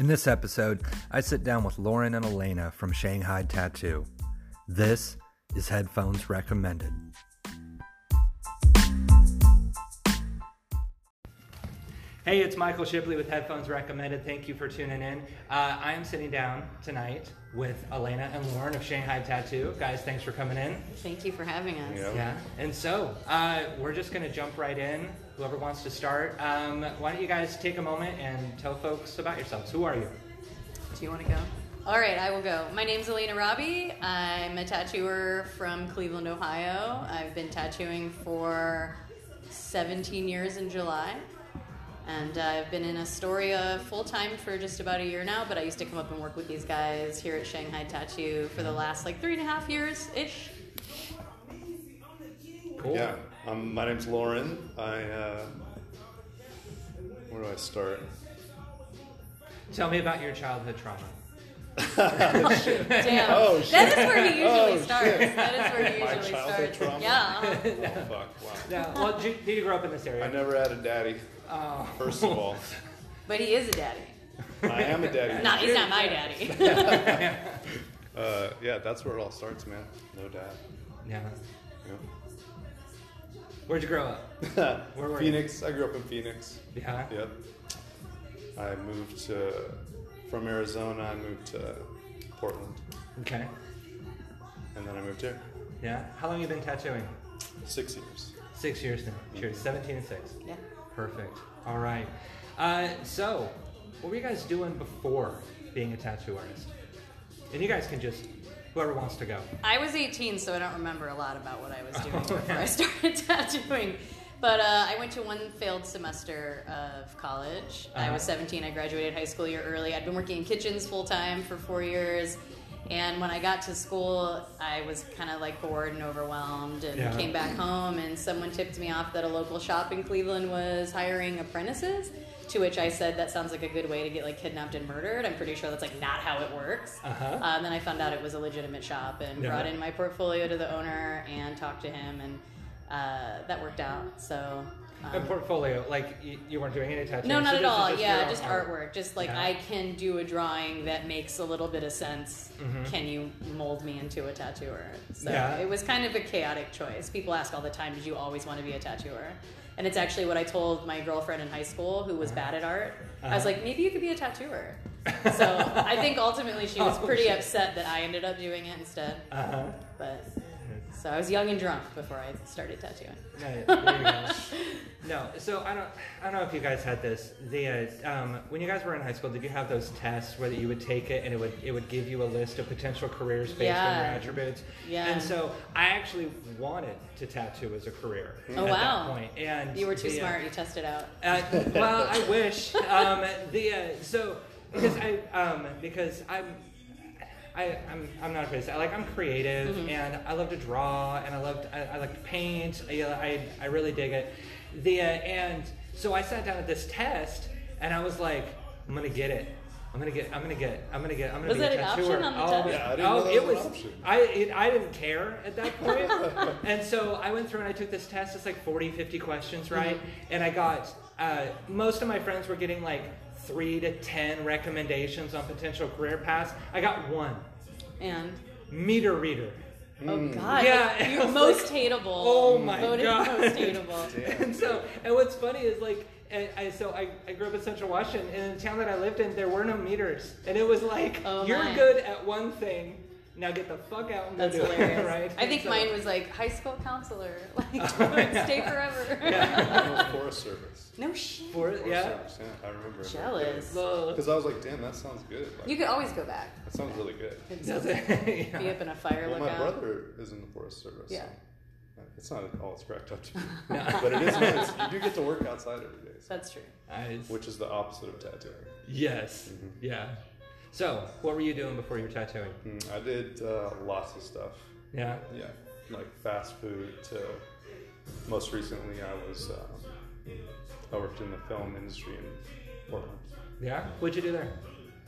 In this episode, I sit down with Loren and Alana from Shanghaied Tattoo. This is Headphones Recommended. Hey, it's Michael Shipley with Headphones Recommended. Thank you for tuning in. Uh, I am sitting down tonight with Alana and Loren of Shanghaied Tattoo. Guys, thanks for coming in. Thank you for having us. Yeah. Yeah, and so uh, we're just going to jump right in. Whoever wants to start, um, why don't you guys take a moment and tell folks about yourselves? Who are you? Do you want to go? All right, I will go. My name's Alana Robbie. I'm a tattooer from Cleveland, Ohio. I've been tattooing for 17 years in July. And uh, I've been in Astoria full time for just about a year now, but I used to come up and work with these guys here at Shanghaied Tattoo for the last like three and a half years ish. Cool. Yeah, um, my name's Loren. I uh, where do I start? Tell me about your childhood trauma. Damn. Oh, That is where he usually Oh, starts. shit. That is where he My usually childhood starts. trauma? Yeah. Oh fuck! Wow. Yeah. Well, did you, did you grow up in this area? I never had a daddy. Oh. First of all, But he is a daddy. I am a daddy. No, he's not my daddy. Uh, yeah, that's where it all starts, man. No dad. Yeah. Yeah. Where'd you grow up? Where were you? Phoenix. I grew up in Phoenix. Yeah. Yep. I moved to from Arizona. I moved to Portland, Okay. and then I moved here. Yeah. How long you been tattooing? Six years. Six years now. Cheers. 17 and 6. yeah. Perfect. All right. Uh, so, what were you guys doing before being a tattoo artist? And you guys can just, whoever wants to go. I was 18, so I don't remember a lot about what I was doing before I started tattooing. But uh, I went to one failed semester of college. I Uh-huh. was 17. I graduated high school year early. I'd been working in kitchens full time for four years. And when I got to school, I was kind of like bored and overwhelmed and Yeah. came back home. And someone tipped me off that a local shop in Cleveland was hiring apprentices. To which I said, that sounds like a good way to get like kidnapped and murdered. I'm pretty sure that's like not how it works. Uh-huh. Um, then I found out it was a legitimate shop and Yeah. brought in my portfolio to the owner and talked to him, and uh, that worked out. So. A Um, portfolio, like you, you weren't doing any tattooing. no, so not at all. yeah, just art. artwork. Just like Yeah. I can do a drawing that makes a little bit of sense. Mhm. Can you mold me into a tattooer? So Yeah. it was kind of a chaotic choice. People ask all the time, "Did you always want to be a tattooer?" And it's actually what I told my girlfriend in high school, who was bad at art. I was Uh-huh. like, "Maybe you could be a tattooer." so I think ultimately she was Oh, pretty shit. upset that I ended up doing it instead. Uh-huh. But so I was young and drunk before I started tattooing. No, there you go. no, so I don't, I don't know if you guys had this. The uh, um, when you guys were in high school, did you have those tests where you would take it and it would it would give you a list of potential careers based on your attributes? Yeah. And so I actually wanted to tattoo as a career Oh, at wow. that point. And You were too the, uh, smart. You tested out. Uh, well, I wish. Um, the uh, so because I um, because I'm. I, I'm, I'm not afraid to say like I'm creative Mm-hmm. and I love to draw and I love to, I, I like to paint I, I, I really dig it the uh, and so I sat down at this test and I was like I'm gonna get it I'm gonna get I'm gonna get I'm gonna get I'm gonna Was be a that an tattooer option on the oh, test? Yeah, oh it was was option. I it, I didn't care at that point. point and so I went through and I took this test it's like 40 50 questions right Mm-hmm. and I got uh, most of my friends were getting like three to ten recommendations on potential career paths I got one And meter reader oh Hmm. god, Yeah, like, you're most like, hateable. oh my voted God. most hateable. and so and what's funny is like and I, so I, I grew up in Central Washington, and in the town that I lived in, there were no meters, and it was like Oh, you're good at one thing, now get the fuck out and go That's do hilarious. it, right? I think So- mine was like high school counselor, like stay forever. Yeah. No Forest Service. no shit. For, Forest yeah. Service, yeah, I remember. Jealous. Because I was like, damn, that sounds good. Like, You could always go back. that sounds really good. It Does it? Be up in a fire Well, my brother is in the Forest Service. Yeah. So it's not all it's cracked up to be. but it is nice. You do get to work outside every day, so- That's true. Nice. which is the opposite of tattooing. Yes. Mhm. Yeah. So, what were you doing before you were tattooing? Mm, I did uh, lots of stuff. Yeah. Yeah, like fast food to most recently, I was uh, I worked in the film industry in Portland. Yeah. What'd you do there?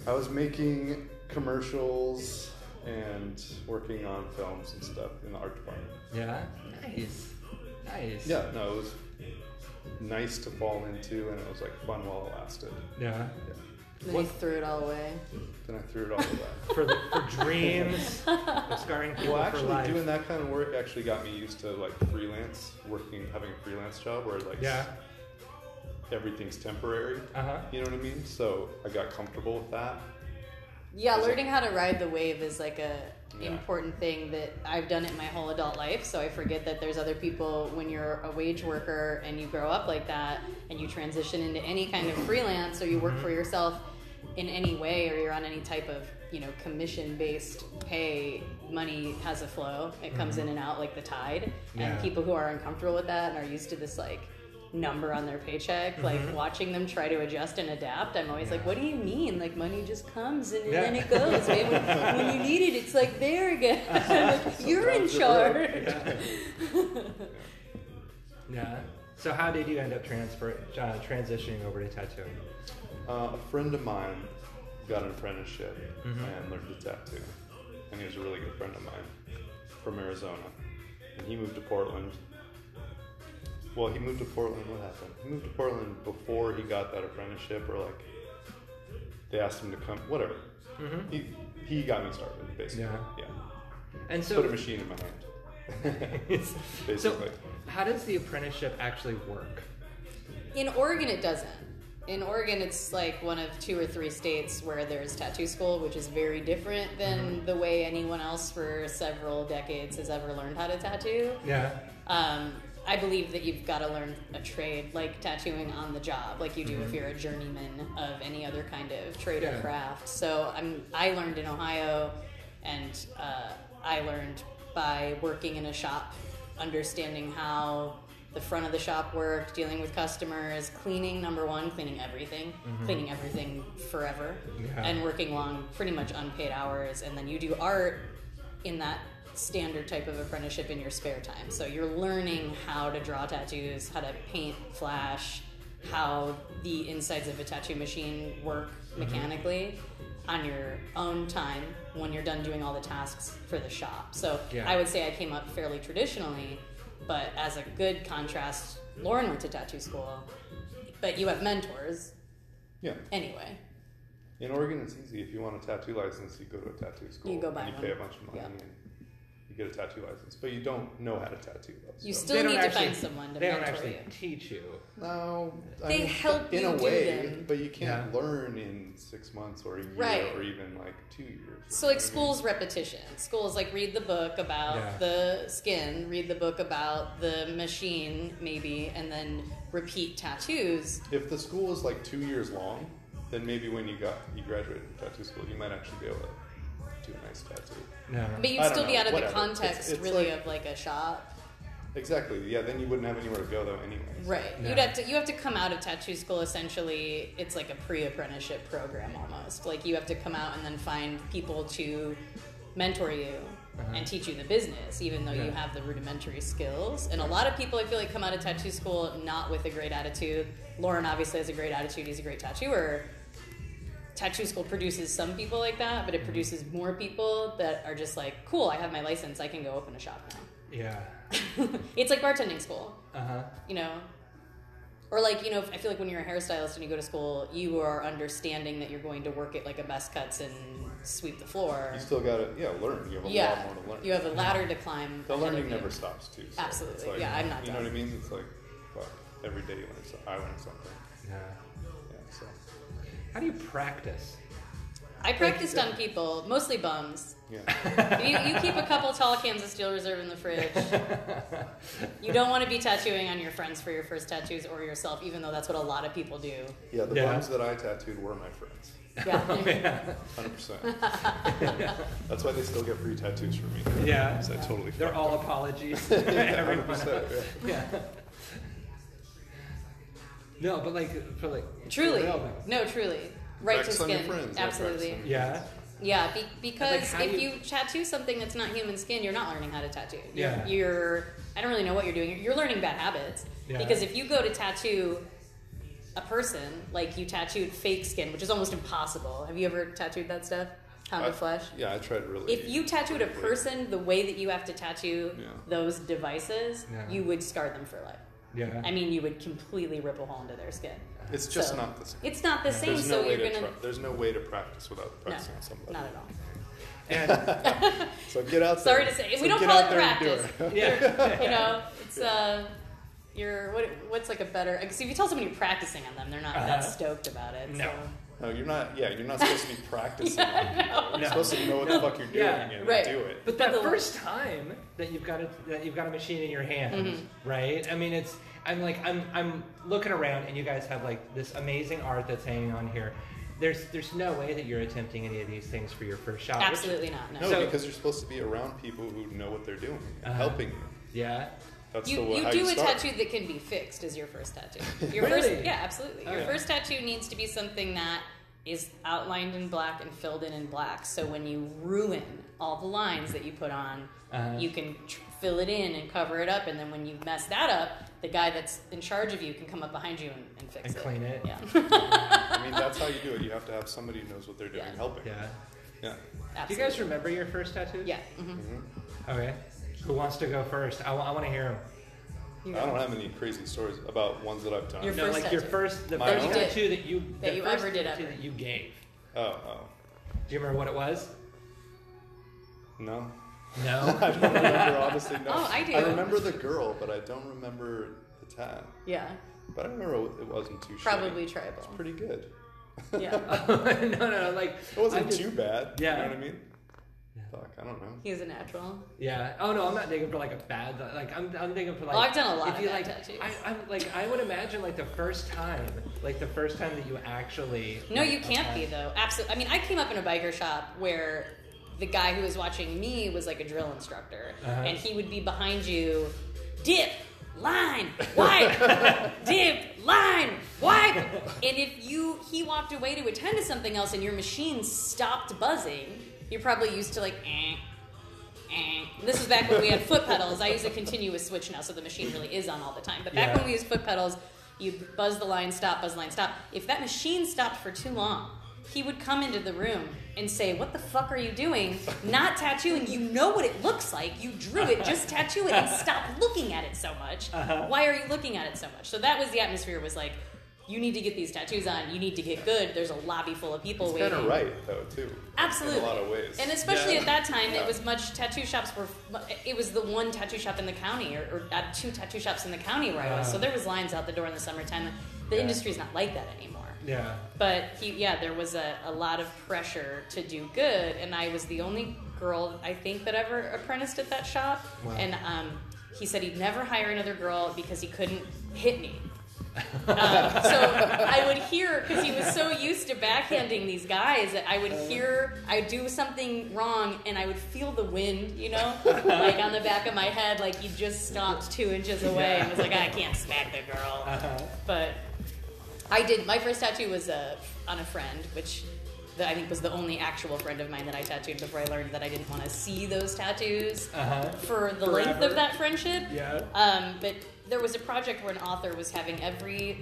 I was making commercials and working on films and stuff in the art department. Yeah. Nice. Nice. Yeah, no, it was nice to fall into, and it was like fun while it lasted. Yeah. Yeah. Then What? he threw it all away. Then I threw it all away. for, the, for dreams scarring people well, for actually, life. doing that kind of work actually got me used to like freelance working, having a freelance job where like Yeah. everything's temporary. Uh huh. You know what I mean? So I got comfortable with that. Yeah, Is it- learning how to ride the wave is like a Yeah. important thing that I've done it my whole adult life. So I forget that there's other people when you're a wage worker and you grow up like that and you transition into any kind of freelance or you work Mm-hmm. for yourself in any way or you're on any type of you know commission based pay money has a flow it comes in and out like the tide Mm-hmm. Yeah. and people who are uncomfortable with that and are used to this like number on their paycheck like watching them try to adjust and adapt i'm always like Mm-hmm. What do you mean like money just comes and, Yeah. then it goes when, when you need it it's like there again like, you're in charge Yeah. So how did you end up transfer uh, transitioning over to tattooing? Uh, a friend of mine got an apprenticeship Mhm. and learned to tattoo, and he was a really good friend of mine from Arizona. And he moved to Portland. Well, he moved to Portland. What happened? He moved to Portland before he got that apprenticeship, or like they asked him to come. Whatever. Mm-hmm. He he got me started basically. Yeah. Yeah. And Put a so, machine in my hand. so Basically. how does the apprenticeship actually work? In Oregon, it doesn't. In Oregon, it's like one of two or three states where there's tattoo school, which is very different than Mm-hmm. the way anyone else for several decades has ever learned how to tattoo. Yeah. Um, I believe that you've got to learn a trade like tattooing on the job, like you do if you're a journeyman of any other kind of trade Mm-hmm. Yeah. or craft. So I'm, I learned in Ohio, and uh, I learned by working in a shop, understanding how the front of the shop worked, dealing with customers, cleaning number one, cleaning everything, cleaning everything forever, Mm-hmm. Yeah. and working long, pretty much unpaid hours. And then you do art in that standard type of apprenticeship in your spare time. So you're learning how to draw tattoos, how to paint, flash, how the insides of a tattoo machine work mechanically on your own time when you're done doing all the tasks for the shop. So Yeah. I would say I came up fairly traditionally, but as a good contrast, Loren went to tattoo school, but you have mentors Yeah. anyway. In Oregon, it's easy. If you want a tattoo license, you go to a tattoo school. You go buy and you one. pay a bunch of money Yeah. And you get a tattoo license. But you don't know how to tattoo though. You so- still They don't need to find someone to They don't actually you. teach you. No, I They mean, help in you a do way, them. but you can't Yeah. learn in six months or a year Right. or even like two years. So like school's repetition. School's like read the book about Yeah. the skin, read the book about the machine maybe, and then repeat tattoos. If the school is like two years long, then maybe when you got you graduated from tattoo school, you might actually be able to do a nice tattoo. No. But you'd I still be know, out of whatever. the context It's- it's really like- of like a shop. Exactly. Yeah. Then you wouldn't have anywhere to go though, anyways. Right. Yeah. You'd have to you have to come out of tattoo school essentially it's like a pre apprenticeship program almost. Like you have to come out and then find people to mentor you Uh-huh. and teach you the business, even though you have the rudimentary skills. And a lot of people I feel like come out of tattoo school not with a great attitude. Loren obviously has a great attitude, he's a great tattooer. Tattoo school produces some people like that, but it produces more people that are just like, cool, I have my license, I can go open a shop now. Yeah. it's like bartending school Uh huh. you know or like you know i feel like when you're a hairstylist and you go to school you are understanding that you're going to work at like a best cuts and sweep the floor You still got to yeah learn. You have a yeah lot more to learn. you have a ladder to climb the learning never stops too. So Absolutely. Like, Yeah, I'm not You know what I mean? It's like fuck, every day you learn something. I learn something. Yeah. Yeah. So How do you practice? i practiced on uh, people mostly bums yeah. you, you keep a couple tall cans of steel reserve in the fridge you don't want to be tattooing on your friends for your first tattoos or yourself even though that's what a lot of people do Yeah. The Yeah. bums that I tattooed were my friends. yeah oh, Hundred percent. That's why they still get free tattoos from me. Yeah. I totally. They're all up. apologies. Hundred Everyone. percent. Yeah. No, but like for like for truly real, no truly right Practice to skin friends, absolutely practice Yeah. Yeah, be- because how if you... you- tattoo something that's not human skin, you're not learning how to tattoo. You're, Yeah. You're, I don't really know what you're doing. You're, you're learning bad habits. Yeah. Because if you go to tattoo a person, like you tattooed fake skin, which is almost impossible. Have you ever tattooed that stuff? Pound of flesh? Yeah, I tried really. If you tattooed a person the way that you have to tattoo Yeah. those devices, Yeah. you would scar them for life. Yeah. I mean, you would completely rip a hole into their skin. It's just So, not the same. It's not the Yeah. same, There's so no way you're to gonna. tra- there's no way to practice without no, practicing on somebody. not at all. And So get out Sorry to say, So we don't call it there and do practice. it. yeah. you know, it's uh, you're what? What's like a better? Because if you tell someone you're practicing on them, they're not Uh-huh. that stoked about it. No. So. No, you're not. Yeah, you're not supposed to be practicing. You're No. supposed to know what the fuck you're doing Yeah, and right. do it. But that But the- first time that you've got a, that you've got a machine in your hand, Mm-hmm. right? I mean, it's I'm like I'm I'm looking around and you guys have like this amazing art that's hanging on here. There's there's no way that you're attempting any of these things for your first shot. which- Absolutely not. No. No, So- because you're supposed to be around people who know what they're doing and Uh-huh. helping you. yeah. That's You, the way you do you a tattoo that can be fixed as your first tattoo. Your Really? first, yeah, absolutely. Your Okay. first tattoo needs to be something that is outlined in black and filled in in black. So when you ruin all the lines that you put on, Uh-huh. you can tr- fill it in and cover it up. And then when you mess that up, the guy that's in charge of you can come up behind you and, and fix And it. clean it. Yeah, I mean, that's how you do it. You have to have somebody who knows what they're doing Yeah. helping. Yeah. Yeah. Do you guys remember your first tattoo? Yeah. hmm Okay. Who wants to go first? I, want to hear him. You I don't have any crazy stories about ones that I've done. Your no, first like your tattoo. first, the My first own? tattoo that you That the you first ever did tattoo ever. that you gave. oh, oh. Do you remember what it was? No. No. I don't remember, honestly, no. Oh, I do. I remember the girl, but I don't remember the tat. Yeah, But I remember it wasn't too shitty. probably It's tribal. pretty good. Yeah, no, no, no, like It wasn't I just- too bad. Yeah. You know what I mean? Yeah. Fuck, I don't know. he's a natural. Yeah. Oh no, I'm not digging for like a bad. Like I'm, I'm digging for like. Oh, I've done a lot if of you, bad like, tattoos. I, I'm like I would imagine like the first time, like the first time that you actually. No, like, you can't okay. be though. Absolutely. I mean, I came up in a biker shop where the guy who was watching me was like a drill instructor, Uh-huh. and he would be behind you, dip, line, wipe, dip, line, wipe. And if you he walked away to attend to something else and your machine stopped buzzing, you're probably used to like. Eh, eh. This is back when we had foot pedals. I use a continuous switch now, so the machine really is on all the time. But back Yeah. when we used foot pedals, you buzz the line, stop, buzz the line, stop. If that machine stopped for too long, he would come into the room and say, "What the fuck are you doing? Not tattooing. You know what it looks like. You drew it. Just tattoo it and stop looking at it so much. Uh-huh. Why are you looking at it so much?" So that was the atmosphere. Was like. You need to get these tattoos on. You need to get good. There's a lobby full of people It's waiting. kind of right, though, too. Absolutely. In a lot of ways. And especially Yeah. at that time, Yeah. it was much tattoo shops were. It was the one tattoo shop in the county, or, or uh, two tattoo shops in the county where I was. So Uh. there was lines out the door in the summertime. The Yeah. industry's not like that anymore. Yeah. But he, yeah, there was a, a lot of pressure to do good, and I was the only girl I think that ever apprenticed at that shop. Wow. And um, he said he'd never hire another girl because he couldn't hit me. So I would hear because he was so used to backhanding these guys that I would hear I would do something wrong and I would feel the wind, you know, like on the back of my head, like he just stopped two inches away and was like, I can't smack the girl. Uh-huh. But I did. My first tattoo was uh, on a friend, which the, I think was the only actual friend of mine that I tattooed before I learned that I didn't want to see those tattoos Uh-huh. for the length of that friendship. Yeah. Um, but there was a project where an author was having every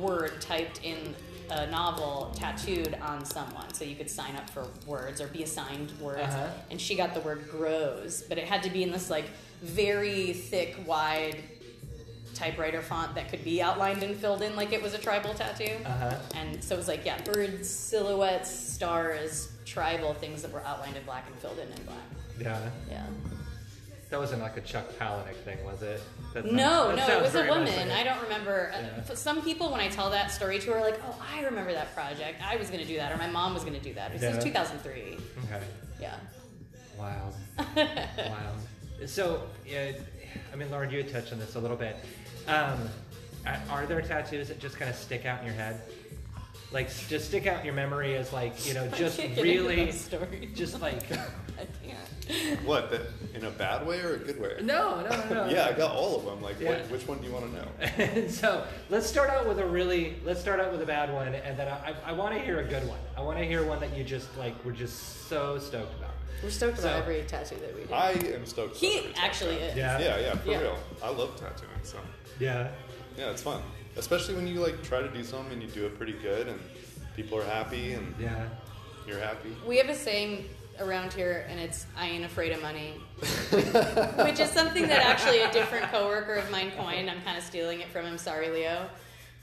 word typed in a novel tattooed on someone, so you could sign up for words or be assigned words. Uh-huh. And she got the word "grows," but it had to be in this like very thick, wide typewriter font that could be outlined and filled in like it was a tribal tattoo. Uh-huh. And so it was like, yeah, birds, silhouettes, stars, tribal things that were outlined in black and filled in in black. Yeah. Yeah. That wasn't like a Chuck Palahniuk thing, was it? That No, that no, it was a woman. like I don't remember. Yeah. Some people, when I tell that story to, are like, "Oh, I remember that project. I was going to do that, or my mom was going to do that." Yeah. is 2003. Okay. Yeah. Wild. Wild. So, yeah, I mean, Loren, you had touched on this a little bit. Um, are there tattoos that just kind of stick out in your head? Like, just stick out in your memory as like, you know, just I can't get really, into those stories. just like, I can't. What? That, in a bad way or a good way? no, no, no, no. Yeah, I got all of them. Like, Yeah. what, which one do you want to know? And so let's start out with a really let's start out with a bad one, and then I, I want to hear a good one. I want to hear one that you just like were just so stoked about. We're stoked So- about every tattoo that we do. I am stoked. he about every actually tattoo. is. Yeah. Yeah, yeah, for Yeah. real. I love tattooing, so Yeah. yeah, it's fun. Especially when you like try to do something and you do it pretty good, and people are happy, and Yeah. you're happy. We have a saying around here, and it's I ain't afraid of money, which is something that actually a different coworker of mine coined. I'm kind of stealing it from him. Sorry, Leo.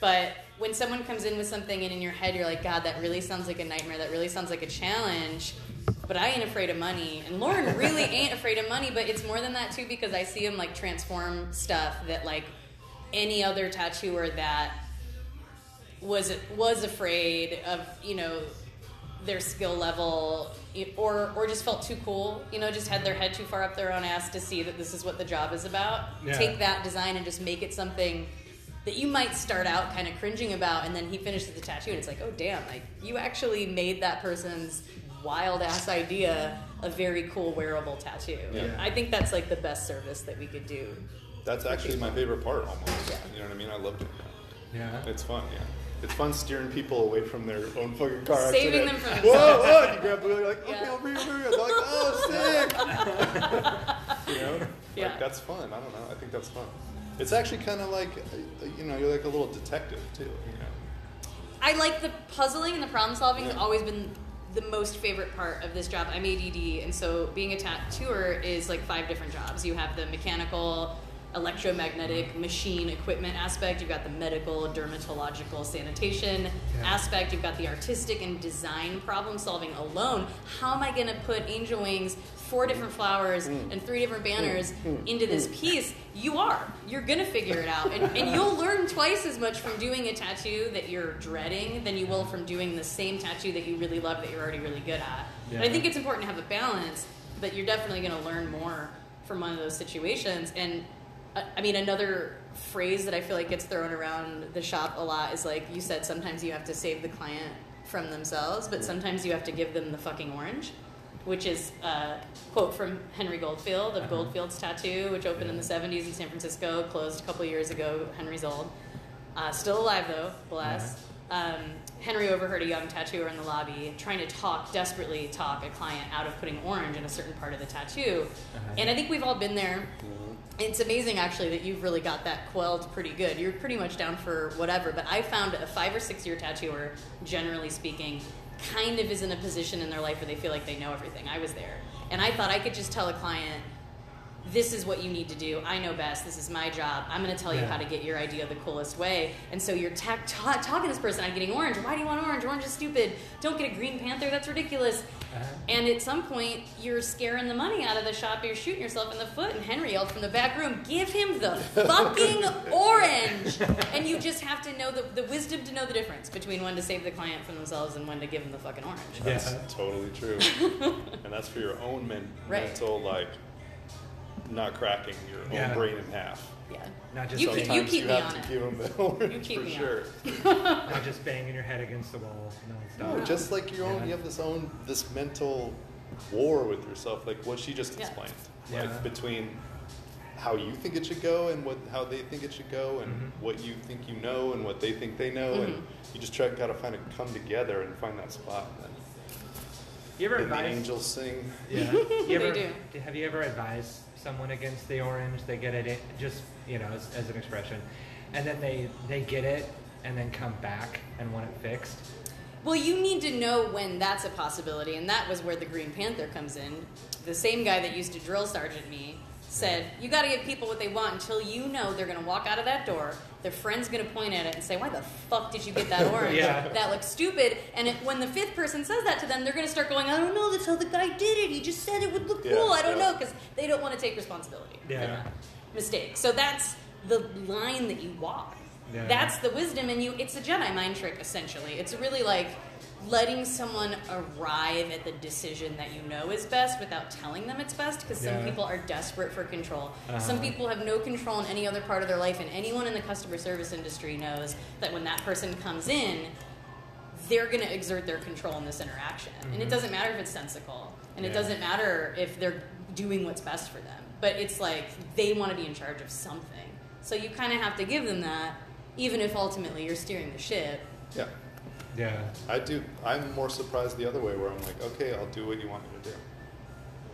But when someone comes in with something and in your head you're like, God, that really sounds like a nightmare. That really sounds like a challenge. But I ain't afraid of money. And Loren really ain't afraid of money. But it's more than that too because I see him like transform stuff that like any other tattooer that was was afraid of you know their skill level or or just felt too cool you know just had their head too far up their own ass to see that this is what the job is about Yeah. take that design and just make it something that you might start out kind of cringing about and then he finishes the tattoo and it's like oh damn like you actually made that person's wild ass idea a very cool wearable tattoo Yeah. i think that's like the best service that we could do That's actually my favorite part almost. Yeah. You know what I mean? I love doing that. Yeah. It's fun, yeah. It's fun steering people away from their own fucking car Saving accident. them from Whoa, themselves. whoa! And you grab the wheel, you're like, okay, Yeah. over here, over here. They're like, oh, sick. you know? Yeah. Like, that's fun. I don't know. I think that's fun. It's actually kind of like, you know, you're like a little detective, too. You know? I like the puzzling and the problem solving has always been the most favorite part of this job. I'm ADD, and so being a tattooer is like five different jobs. You have the mechanical, electromagnetic, machine equipment aspect. You've got the medical, dermatological, sanitation Yeah. aspect. You've got the artistic and design problem solving alone. How am I going to put angel wings, four different flowers, hmm. and three different banners hmm. Hmm. into this piece? You are. You're going to figure it out. And, and you'll learn twice as much from doing a tattoo that you're dreading than you will from doing the same tattoo that you really love that you're already really good at. But I think it's important to have a balance, but you're definitely going to learn more from one of those situations. And I mean, another phrase that I feel like gets thrown around the shop a lot is like you said, sometimes you have to save the client from themselves, but sometimes you have to give them the fucking orange, which is a quote from Henry Goldfield of Uh-huh. Goldfield's Tattoo, which opened in the 70s in San Francisco, closed a couple years ago. Henry's old. Uh, still alive though, bless. Um, Henry overheard a young tattooer in the lobby trying to talk, desperately talk a client out of putting orange in a certain part of the tattoo. Uh-huh. And I think we've all been there. It's amazing actually that you've really got that quelled pretty good. You're pretty much down for whatever. But I found a five or six year tattooer, generally speaking, kind of is in a position in their life where they feel like they know everything. I was there. And I thought I could just tell a client, this is what you need to do. I know best. This is my job. I'm going to tell you how to get your idea the coolest way. And so you're ta- ta- talking to this person, I'm getting orange. Why do you want orange? Orange is stupid. Don't get a green panther. That's ridiculous. Uh-huh. And at some point, you're scaring the money out of the shop. You're shooting yourself in the foot. And Henry yelled from the back room, "Give him the fucking orange!" And you just have to know the, the wisdom to know the difference between when to save the client from themselves and when to give them the fucking orange. Yeah. That's totally true. and that's for your own men- Right. mental, like, not cracking your own Yeah. brain in half. Yeah. Not just you, sometimes keep, you Sometimes keep me have on to it. give them the orange keep for me on sure. Not just banging your head against the wall nonstop. No, just like your own, Yeah. you have this own this mental war with yourself, like what she just Yeah. explained, Yeah. like between how you think it should go and what how they think it should go, and Mhm. what you think you know and what they think they know, Mhm. and you just try to gotta find it come together and find that spot. And then, You ever then the advise? angels sing. Yeah. You They ever, do. Have you ever advised someone against the orange? They get it just you know as, as an expression, and then they they get it and then come back and want it fixed. Well, you need to know when that's a possibility, and that was where the Green Panther comes in. The same guy that used to drill sergeant me said, "You got to give people what they want until you know they're going to walk out of that door. Their friend's going to point at it and say, "Why the fuck did you get that orange? Yeah. That looks stupid." And it, when the fifth person says that to them, they're going to start going, "I don't know. That's how the guy did it. He just said it would look Yeah, cool. I don't yeah. know," because they don't want to take responsibility for Yeah. that mistake. So that's the line that you walk. Yeah. That's the wisdom in you. It's a Jedi mind trick, essentially. It's really like letting someone arrive at the decision that you know is best without telling them it's best because some Yeah. people are desperate for control. Uh-huh. Some people have no control in any other part of their life, and anyone in the customer service industry knows that when that person comes in, they're going to exert their control in this interaction. And it Mhm. doesn't matter if it's sensical, and it doesn't matter if they're doing what's best for them. But it's like they want to be in charge of something. So you kind of have to give them that, even if ultimately you're steering the ship. Yeah, Yeah. I do. I'm more surprised the other way, where I'm like, okay, I'll do what you want me to do,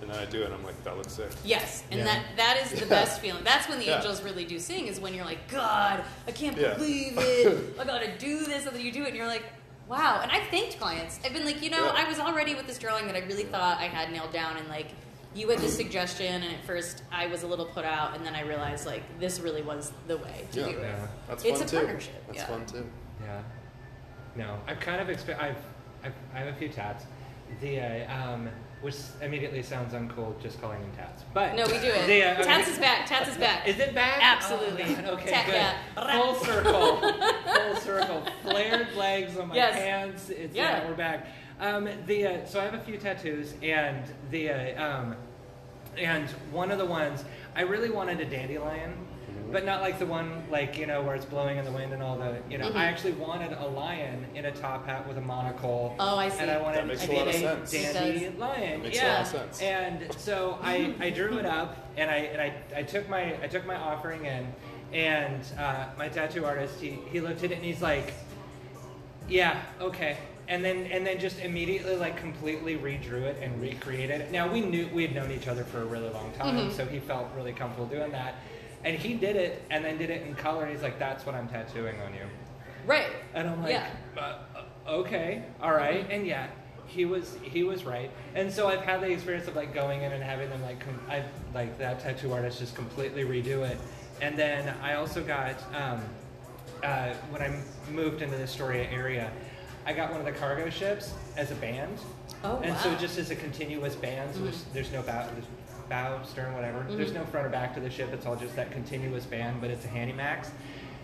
and then I do it, and I'm like, that looks sick. Yes, and Yeah. that that is the Yeah. best feeling. That's when the Yeah. angels really do sing. Is when you're like, God, I can't Yeah. believe it. I gotta do this, and then you do it, and you're like, Wow, and I've thanked clients. I've been like, you know, Yeah. I was already with this drawing that I really thought I had nailed down, and like, you had this suggestion, and at first I was a little put out, and then I realized like this really was the way to Yeah. do it. Yeah. That's It's fun a too. partnership, That's yeah. fun too. Yeah. No, I've kind of expe- I've, I've I have a few tats. The uh, um, which immediately sounds uncool, just calling them tats. But No, we do it. The, uh, Tats okay. is back. Tats is back. Is it back? Absolutely. Oh, Okay, Tat- good. yeah. Full circle. Full circle. Flared legs on my Yes. hands. It's, Yeah. yeah. we're back. Um, the uh, so I have a few tattoos, and the uh, um, and one of the ones I really wanted a dandelion, but not like the one like you know where it's blowing in the wind and all the you know. Mhm. I actually wanted a lion in a top hat with a monocle. Oh, I see. And I wanted That makes a a lot of sense. It dandy does. lion. Makes a yeah. lot of sense. And so I, I drew it up and I and I, I took my I took my offering in and uh, my tattoo artist he, he looked at it and he's like, Yeah, okay. And then and then just immediately like completely redrew it and recreated it. Now we knew we had known each other for a really long time, Mhm. so he felt really comfortable doing that. And he did it and then did it in color and he's like, That's what I'm tattooing on you. Right. And I'm like, Yeah. uh, uh, okay, all right, and yeah, he was he was right. And so I've had the experience of like going in and having them like com- I like that tattoo artist just completely redo it. And then I also got um, uh, when I moved into the Astoria area, I got one of the cargo ships as a band. Oh, and wow. so just as a continuous band, so there's, Mhm. there's no there's bow, stern, whatever. There's Mhm. no front or back to the ship. It's all just that continuous band, but it's a Handymax.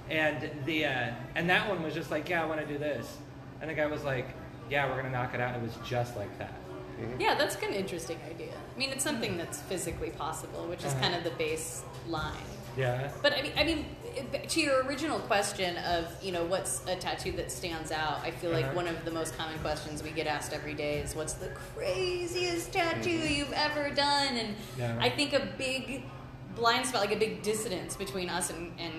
And the uh, and that one was just like, yeah, I want to do this. And the guy was like, yeah, we're gonna knock it out. And it was just like that. Yeah, that's an interesting idea. I mean, it's something that's physically possible, which is Uh-huh. kind of the baseline. Yeah. But I mean, I mean, it- to your original question of you know what's a tattoo that stands out, I feel like Uh-huh. one of the most common questions we get asked every day is, "What's the craziest tattoo Mhm. you've ever done?" And Yeah. I think a big blind spot, like a big dissonance between us and, and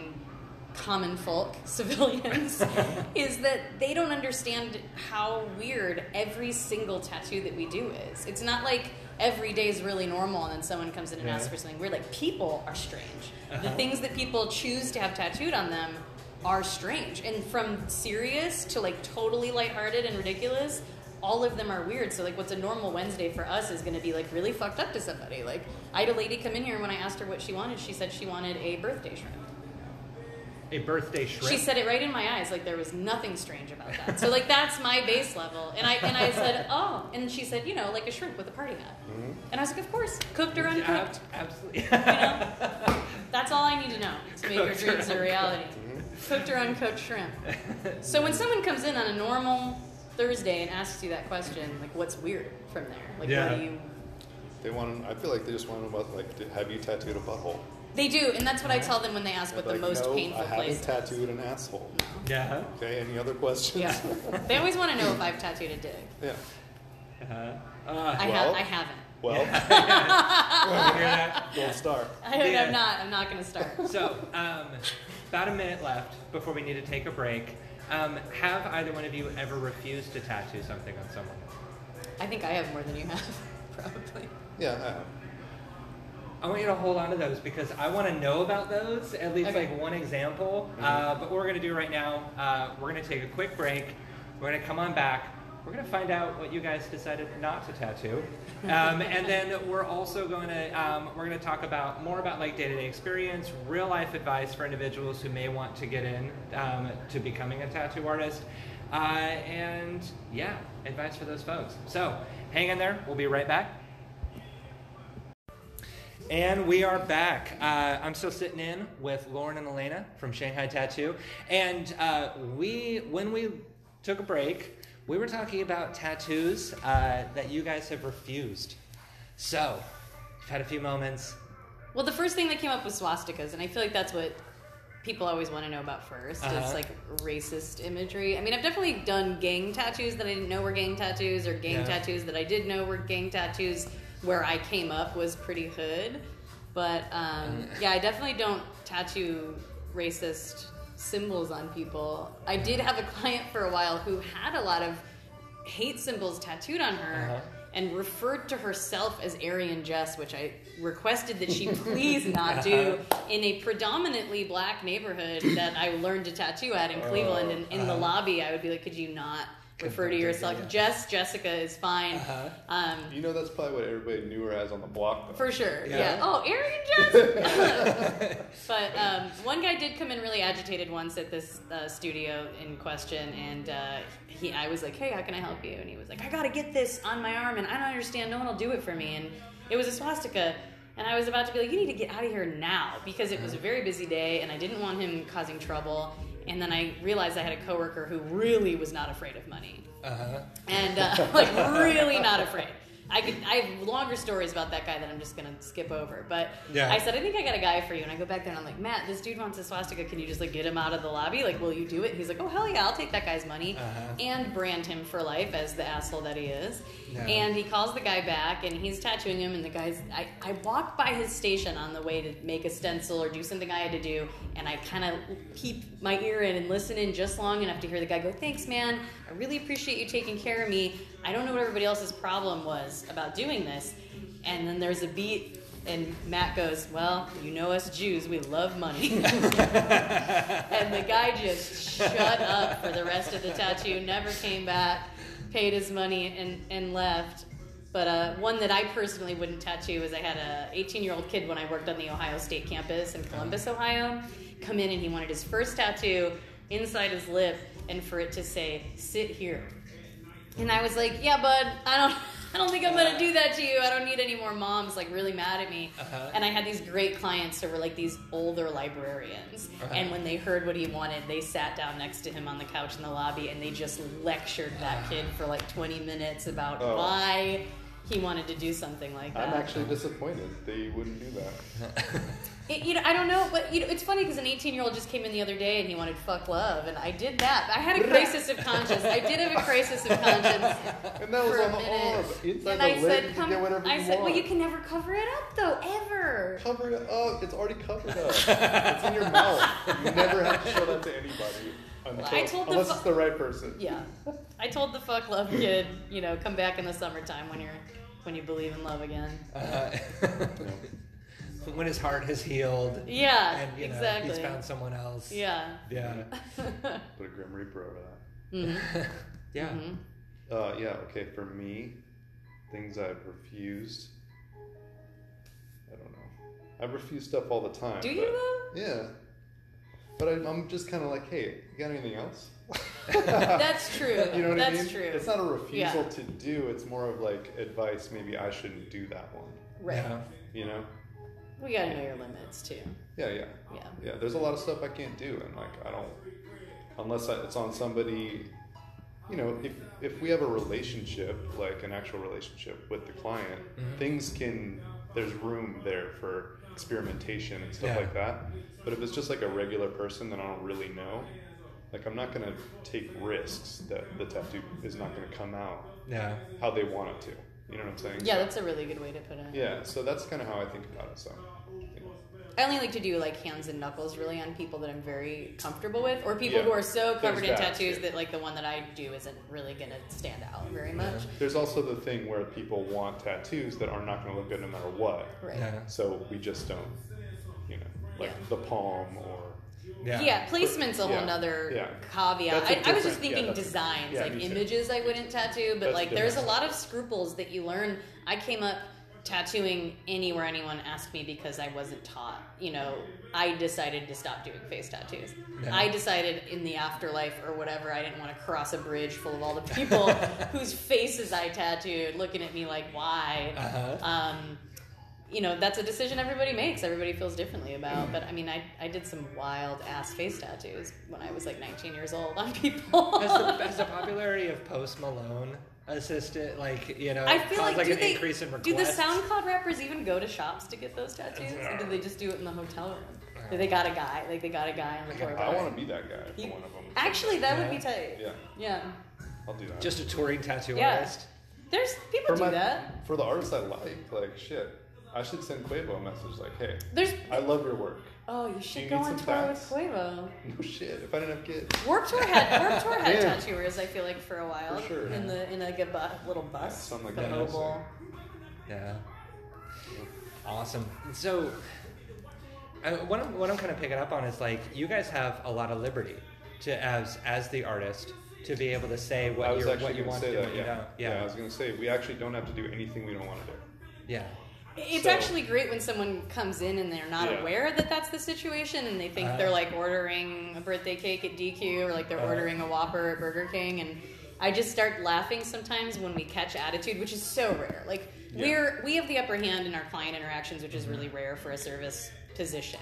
common folk, civilians, is that they don't understand how weird every single tattoo that we do is. It's not like every day is really normal and then someone comes in and Yeah. asks for something weird. Like people are strange. The Uh-huh. things that people choose to have tattooed on them are strange. And from serious to like totally lighthearted and ridiculous, all of them are weird. So like what's a normal Wednesday for us is gonna be like really fucked up to somebody. Like I had a lady come in here and when I asked her what she wanted, she said she wanted a birthday shrimp. A birthday shrimp. She said it right in my eyes, like there was nothing strange about that. So like that's my base level. And I and I said, Oh and she said, you know, like a shrimp with a party hat. Mhm. And I was like, Of course. Cooked or Ab- uncooked. absolutely. You know? That's all I need to know to make your Cooked or dreams a reality. Mhm. Cooked or uncooked shrimp. So when someone comes in on a normal Thursday and asks you that question, like what's weird from there? Like Yeah. what do you They want. I feel like they just want to know about like, have you tattooed a butthole? They do, and that's what I tell them when they ask what Like, the most no, painful I haven't place is. tattooed an asshole. yeah. Okay. Any other questions? Yeah. they always want to know if I've tattooed a dick. yeah. Uh-huh. Uh, I Well- have I haven't. Well, you hear that? don't start. I don't, Yeah. I'm not. I'm not going to start. So, um, about a minute left before we need to take a break. Um, have either one of you ever refused to tattoo something on someone? I think I have more than you have, probably. Yeah. I have. I want you to hold on to those because I want to know about those, at least Okay. like one example. Mhm. Uh, but what we're going to do right now, uh, we're going to take a quick break. We're going to come on back. We're going to find out what you guys decided not to tattoo, um, and then we're also going to um, we're going to talk about more about like day to day experience, real life advice for individuals who may want to get in um, to becoming a tattoo artist, uh, and yeah, advice for those folks. So hang in there. We'll be right back. And we are back. Uh, I'm still sitting in with Loren and Alana from Shanghaied Tattoo, and uh, we, when we took a break, we were talking about tattoos uh, that you guys have refused. So, you've had a few moments. Well, the first thing that came up was swastikas, and I feel like that's what people always want to know about 1st Uh-huh. It's like racist imagery. I mean, I've definitely done gang tattoos that I didn't know were gang tattoos, or gang Yeah. tattoos that I did know were gang tattoos. Where I came up was pretty hood, but um, yeah, I definitely don't tattoo racist symbols on people. I did have a client for a while who had a lot of hate symbols tattooed on her Uh-huh. and referred to herself as Aryan Jess, which I requested that she please not do in a predominantly black neighborhood that I learned to tattoo at in Cleveland. And in the uh-huh. lobby, I would be like, could you not refer to yourself. yeah. Jess, Jessica is fine. Uh-huh. Um, You know, that's probably what everybody knew her as on the block. Though. for sure. Yeah. Yeah. Oh, Erin and Jess. but um, one guy did come in really agitated once at this uh, studio in question, and uh, he, I was like, "Hey, how can I help you?" And he was like, "I gotta get this on my arm, and I don't understand. No one will do it for me." And it was a swastika. And I was about to be like, "You need to get out of here now," because it was a very busy day, and I didn't want him causing trouble. And then I realized I had a coworker who really was not afraid of money Uh-huh. and uh, like really not afraid. I could I have longer stories about that guy that I'm just gonna skip over. But Yeah. I said I think I got a guy for you, and I go back there and I'm like, Matt, this dude wants a swastika. Can you just like get him out of the lobby? Like, will you do it? And he's like, Oh hell yeah, I'll take that guy's money Uh-huh. and brand him for life as the asshole that he is. And he calls the guy back, and he's tattooing him. And the guy's I I walk by his station on the way to make a stencil or do something I had to do, and I kind of keep my ear in and listen in just long enough to hear the guy go, "Thanks, man. I really appreciate you taking care of me. I don't know what everybody else's problem was about doing this." And then there's a beat, and Matt goes, "Well, you know us Jews, we love money." and the guy just shut up for the rest of the tattoo, never came back, paid his money, and, and left. But uh, one that I personally wouldn't tattoo is I had a 18 year old kid when I worked on the Ohio State campus in Columbus, Ohio, come in and he wanted his first tattoo inside his lip and for it to say "sit here." And I was like, "Yeah, bud, I don't, I don't think I'm gonna do that to you. I don't need any more moms like really mad at me." Uh-huh. And I had these great clients who were like these older librarians, Uh-huh. and when they heard what he wanted, they sat down next to him on the couch in the lobby and they just lectured that kid for like 20 minutes about Oh. why he wanted to do something like that. I'm actually disappointed they wouldn't do that. It, you know, I don't know, but you know, it's funny because an 18 year old just came in the other day and he wanted fuck love, and I did that. I had a crisis of conscience. I did have a crisis of conscience And that was for on the minute. arm. Inside and the I lip, said, you can get whatever I you said, want. "Well, you can never cover it up, though, ever." Cover it up. It's already covered up. it's in your mouth. You never have to show that to anybody. Until, I told the unless fu- it's the right person. Yeah, I told the fuck love kid, you know, come back in the summertime when you're when you believe in love again. Uh, when his heart has healed. Yeah, and you know, exactly. he's found someone else. Yeah. Yeah. Put a Grim Reaper over that. hmm yeah. hmm Uh, yeah, okay, for me, things I've refused. I don't know. I've refused stuff all the time. Do but- you though? Yeah. But I, I'm just kind of like, hey, you got anything else? That's true. You know what That's I mean? true. It's not a refusal Yeah. to do, it's more of like advice. Maybe I shouldn't do that one. Right. Yeah. You know? We gotta know your limits too. Yeah, yeah. Yeah. Yeah, there's a lot of stuff I can't do, and like I don't, unless I, it's on somebody. You know, if if we have a relationship, like an actual relationship with the client, Mhm. things can. There's room there for experimentation and stuff Yeah. like that. But if it's just like a regular person that I don't really know, like I'm not gonna take risks that the tattoo is not gonna come out Yeah. how they want it to. You know what I'm saying? Yeah, So- that's a really good way to put it. yeah. So that's kind of how I think about it. So. you know. I only like to do like hands and knuckles really on people that I'm very comfortable with, or people Yeah. who are so There's covered in that, tattoos too. that like the one that I do isn't really gonna stand out very much. There's also the thing where people want tattoos that are not going to look good no matter what. Right. Yeah. So we just don't, you know, like Yeah. the palm or. Yeah. Yeah, placement's a whole Yeah. nother Yeah. caveat. I, a I, I was just thinking yeah, designs, yeah, like me too. images I wouldn't tattoo, but That's like there's a lot of scruples that you learn. I came up tattooing anywhere anyone asked me because I wasn't taught. You know, I decided to stop doing face tattoos. Yeah. I decided in the afterlife or whatever, I didn't want to cross a bridge full of all the people whose faces I tattooed looking at me like, why? Uh-huh. um, you know that's a decision everybody makes everybody feels differently about mm-hmm. but i mean i, I did some wild ass face tattoos when i was like 19 years old on people Has the, has the popularity of Post Malone assisted, like, you know, i feel caused, like, like do an they increase in requests? do the soundcloud rappers even go to shops to get those tattoos or do they just do it in the hotel room do they got a guy like they got a guy on the tour I want to be that guy for You- one of them. actually that would be tight Yeah, yeah I'll do that. Just a touring tattoo Yeah. artist? there's people for do my, that for the artists I like, like shit. I should send Quavo a message like, hey, there's I love your work. oh you you should need go on some tour with tats? Quavo No shit. If I didn't have kids. Warped Tour had Warped Tour had Yeah. tattooers. I feel like for a while For sure. in the in like a bu- little bus, Yeah, something like the that, mobile. Yeah. Awesome. So, I, what I'm what I'm kind of picking up on is like you guys have a lot of liberty to as as the artist to be able to say I what was you actually what you going to want say to do, that. what you Yeah. yeah, Yeah, I was going to say we actually don't have to do anything we don't want to do. yeah, It's So- actually great when someone comes in and they're not Yeah. aware that that's the situation and they think Uh-huh. they're like ordering a birthday cake at DQ or like they're Uh-huh. ordering a Whopper at Burger King and I just start laughing sometimes when we catch attitude, which is so rare. Like Yeah. we're we have the upper hand in our client interactions, which is really rare for a service position.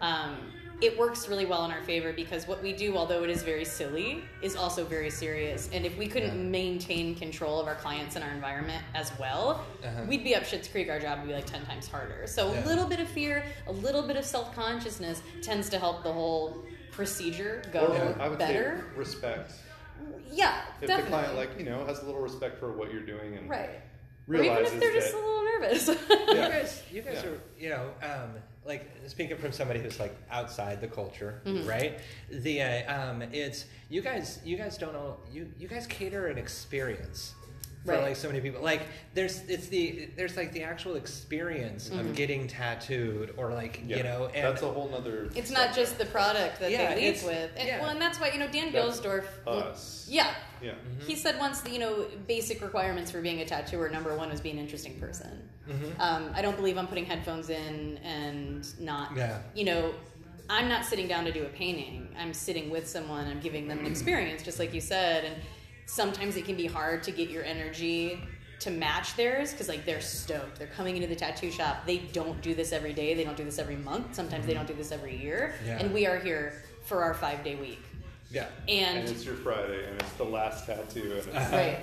Um, it works really well in our favor because what we do, although it is very silly, is also very serious. And if we couldn't Yeah. maintain control of our clients and our environment as well, Uh-huh. we'd be up Shit's Creek. Our job would be like ten times harder. So Yeah. a little bit of fear, a little bit of self consciousness tends to help the whole procedure go Or I would better. say respect. yeah, If definitely. the client, like you know, has a little respect for what you're doing and right. realizes Or even realizes if they're just a little nervous. You guys, you guys Yeah. are, you know, um, like speaking from somebody who's like outside the culture, Mm-hmm. right? The uh, um, it's you guys, you guys don't know, you you guys cater an experience for Right. like so many people. Like there's it's the there's like the actual experience Mm-hmm. of getting tattooed or like yeah, you know, and that's a whole nother. It's not just the product that Yeah, they leave with. And, yeah. Well, and that's why, you know, Dan That's Gilsdorf. us. Yeah. Yeah. He said once, that, you know, basic requirements for being a tattooer, number one was be an interesting person. Mhm. Um, I don't believe I'm putting headphones in and not, Yeah. you know, I'm not sitting down to do a painting. I'm sitting with someone, I'm giving them an experience, just like you said. And sometimes it can be hard to get your energy to match theirs because like they're stoked. They're coming into the tattoo shop. They don't do this every day. They don't do this every month. Sometimes they mm-hmm. don't do this every year. Yeah. and we are here for our five day week. Yeah, and, And it's your Friday, and it's the last tattoo, and it's right.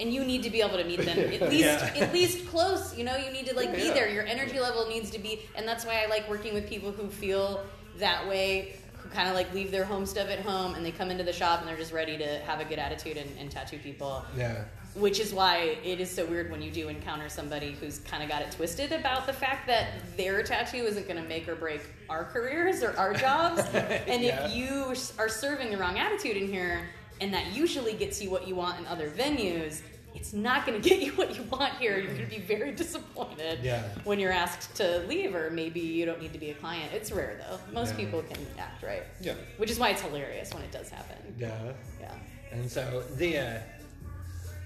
And you need to be able to meet them at least Yeah. at least close you know? You need to like be Yeah. there. Your energy level needs to be and that's why i like working with people who feel that way who kind of like leave their home stuff at home and they come into the shop and they're just ready to have a good attitude and, and tattoo people yeah, which is why it is so weird when you do encounter somebody who's kind of got it twisted about the fact that their tattoo isn't going to make or break our careers or our jobs. and Yeah. if you are serving the wrong attitude in here, and that usually gets you what you want in other venues, it's not going to get you what you want here. You're going to be very disappointed Yeah. when you're asked to leave, or maybe you don't need to be a client. It's rare though. Most Yeah. people can act right, yeah. which is why it's hilarious when it does happen. yeah. Yeah. And so the uh,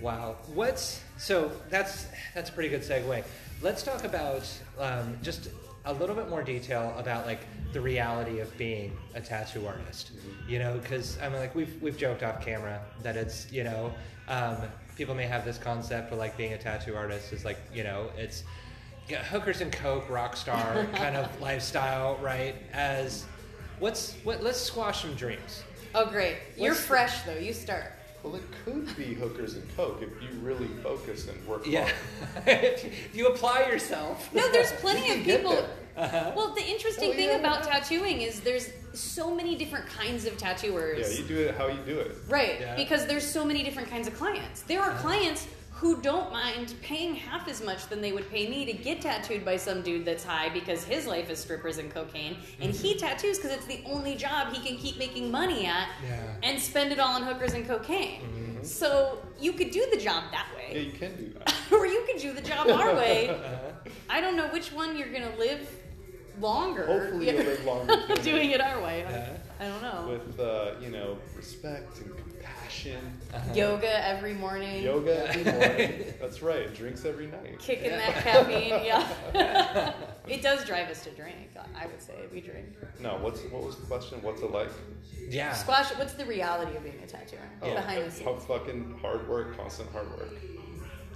wow, what's so that's that's a pretty good segue. Let's talk about um, just a little bit more detail about like the reality of being a tattoo artist. You know, because I mean, like we've we've joked off camera that it's you know um, people may have this concept of like being a tattoo artist is like you know it's yeah, hookers and coke rock star kind of lifestyle, right? As what's what? Let's squash some dreams. Oh, great. You're fresh though. You start. Well, it could be hookers and coke if you really focus and work Yeah, hard. if you apply yourself. No, there's plenty of people. Uh-huh. Well, the interesting Oh, thing yeah, about yeah. tattooing is there's so many different kinds of tattooers. Yeah, you do it how you do it. right, Yeah. because there's so many different kinds of clients. There are clients who don't mind paying half as much than they would pay me to get tattooed by some dude that's high because his life is strippers and cocaine, and he tattoos because it's the only job he can keep making money at, Yeah. and spend it all on hookers and cocaine. So you could do the job that way Yeah, you can do that. or you could do the job our way. Uh-huh. I don't know which one you're gonna live longer. Hopefully Yeah. you'll live longer doing it our way. Yeah. I don't know. With uh, you know respect and compassion, Uh-huh. Yoga every morning. yoga every morning. That's right. Drinks every night. Kicking Yeah. that caffeine, yeah. it does drive us to drink. I would say we drink. No, what's what was the question? What's it like? Yeah. Squash. What's the reality of being a tattooer Oh, behind the scenes? fucking hard work, constant hard work.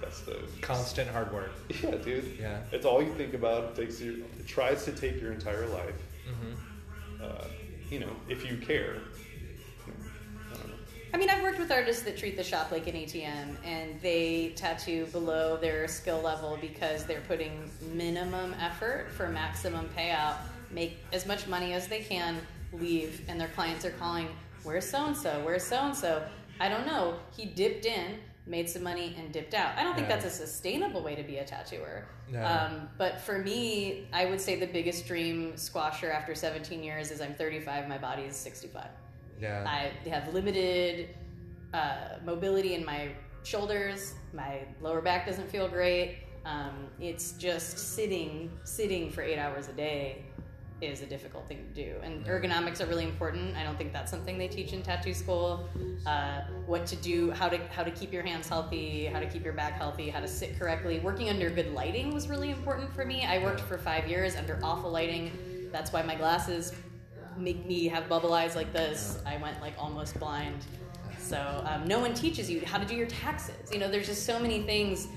That's the Constant hard work. Yeah, dude. Yeah. It's all you think about. It takes your. It tries to take your entire life. Mm-hmm. Uh, you know, if you care. I don't know. I mean, I've worked with artists that treat the shop like an ATM, and they tattoo below their skill level because they're putting minimum effort for maximum payout, make as much money as they can, leave, and their clients are calling, "Where's so and so? Where's so and so?" I don't know. He dipped in, made some money, and dipped out. I don't think Yeah. that's a sustainable way to be a tattooer. No. Um, but for me, I would say the biggest dream squasher after 17 years is I'm 35, my body is 65. Yeah. I have limited uh, mobility in my shoulders. My lower back doesn't feel great. Um, it's just sitting, sitting for eight hours a day is a difficult thing to do. And ergonomics are really important. I don't think that's something they teach in tattoo school. Uh, what to do, how to how to keep your hands healthy, how to keep your back healthy, how to sit correctly. Working under good lighting was really important for me. I worked for five years under awful lighting. That's why my glasses make me have bubble eyes like this. I went like almost blind. So um, no one teaches you how to do your taxes. You know, there's just so many things.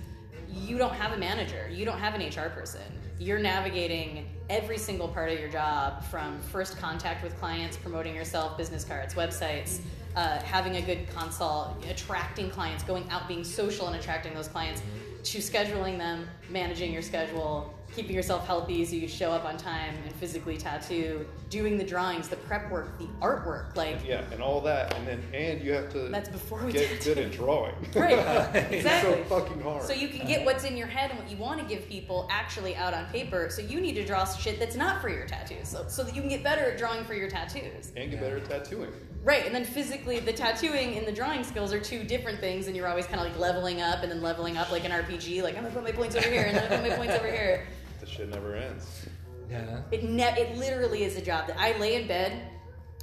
You don't have a manager. You don't have an HR person. You're navigating every single part of your job from first contact with clients, promoting yourself, business cards, websites, uh, having a good consult, attracting clients, going out, being social and attracting those clients, to scheduling them, managing your schedule, keeping yourself healthy so you show up on time and physically tattoo, doing the drawings, the prep work, the artwork, like Yeah, and all that, and then and you have to That's before we get tattoo. good at drawing. right, exactly. so fucking hard. So you can get what's in your head and what you want to give people actually out on paper. So you need to draw shit that's not for your tattoos, so, so that you can get better at drawing for your tattoos. and get better at tattooing. Right, and then physically, the tattooing and the drawing skills are two different things, and you're always kind of like leveling up and then leveling up like an RPG. Like I'm gonna put my points over here, and then I put my points over here. The shit never ends. Yeah. It ne- it literally is a job that I lay in bed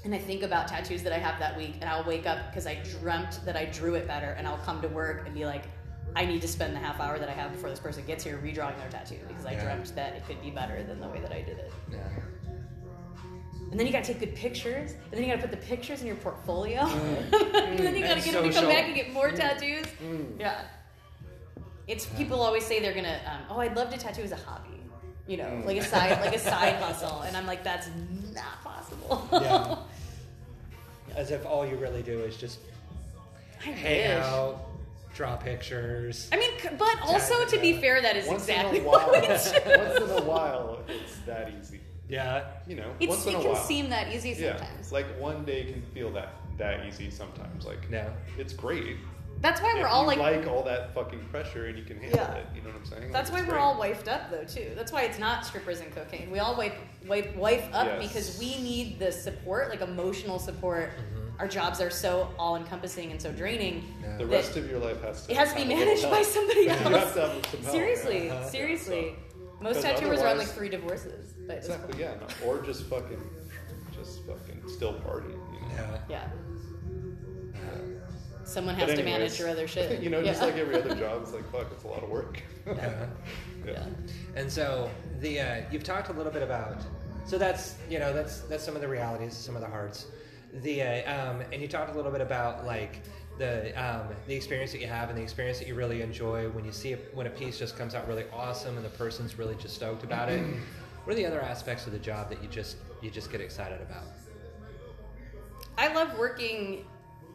and I think about tattoos that I have that week, and I'll wake up because I dreamt that I drew it better, and I'll come to work and be like, I need to spend the half hour that I have before this person gets here redrawing their tattoo because I Yeah. dreamt that it could be better than the way that I did it. Yeah. And then you gotta take good pictures, and then you gotta put the pictures in your portfolio, mm. and then you gotta And get them to come back and get more tattoos. Mm. Mm. Yeah. It's people always say they're gonna. Um, oh, I'd love to tattoo as a hobby, you know, mm. like a side, like a side hustle, and I'm like, that's not possible. Yeah. As if all you really do is just I hang wish. out, draw pictures. I mean, but also to be fair, that is Once exactly in a while, what it's. once in a while, it's that easy. Yeah. You know, It's, once in it a can while. seem that easy yeah, sometimes. like one day can feel that that easy sometimes. Like, Yeah. it's great. That's why if we're all you like, like all that fucking pressure and you can handle Yeah. it. You know what I'm saying? That's Like, why we're great. all wifed up though too. That's why it's not strippers and cocaine. We all wipe wipe wife up Yes. because we need the support, like emotional support. Our jobs are so all encompassing and so draining. Yeah. The rest of your life has to. it has to be have a little managed by help. somebody You else. have to have some help. seriously, Uh-huh. seriously. Most tattooers are on like three divorces. But it's Exactly. Yeah. No, or just fucking, just fucking still partying. You know? Yeah. Yeah. Someone But has to manage your other shit. You know, just like every other job, it's like fuck, it's a lot of work. Yeah. Yeah. And so the uh, you've talked a little bit about so that's you know that's that's some of the realities, some of the hearts. The uh, um, and you talked a little bit about like the um, the experience that you have and the experience that you really enjoy when you see a, when a piece just comes out really awesome and the person's really just stoked about it. What are the other aspects of the job that you just you just get excited about? I love working,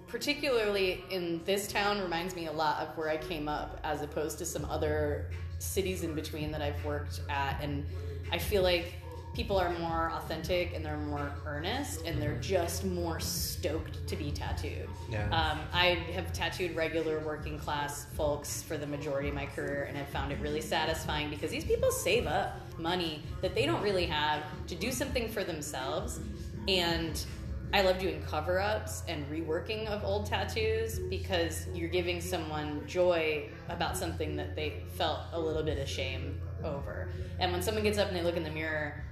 particularly in this town, reminds me a lot of where I came up, as opposed to some other cities in between that I've worked at. And I feel like people are more authentic and they're more earnest and they're just more stoked to be tattooed. Yeah. Um, I have tattooed regular working class folks for the majority of my career and have found it really satisfying because these people save up money that they don't really have to do something for themselves. And I love doing cover ups and reworking of old tattoos because you're giving someone joy about something that they felt a little bit of shame over. And when someone gets up and they look in the mirror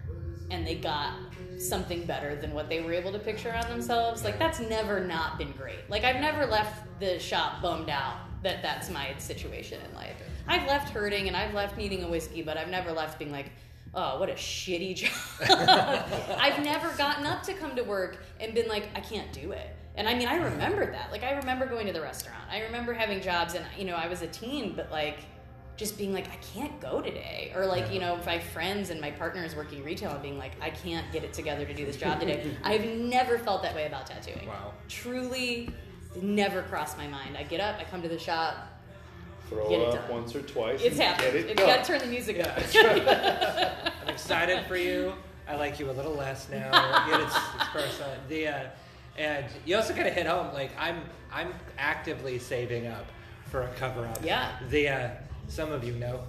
and they got something better than what they were able to picture on themselves, like that's never not been great. Like I've never left the shop bummed out that that's my situation in life. I've left hurting and I've left needing a whiskey, but I've never left being like, oh, what a shitty job. I've never gotten up to come to work and been like, I can't do it. And I mean, I remember that. Like, I remember going to the restaurant. I remember having jobs, and you know, I was a teen, but like, just being like, I can't go today. Or like, you know, my friends and my partners working retail and being like, I can't get it together to do this job today. I've never felt that way about tattooing. Wow. Truly, never crossed my mind. I get up, I come to the shop. Throw Get it up done. once or twice. It's and happened. Get it You gotta turn the music up. I'm excited for you. I like you a little less now. Yet it's, it's person. The uh, and you also gotta hit home. Like I'm I'm actively saving up for a cover up. Yeah. The uh, some of you know,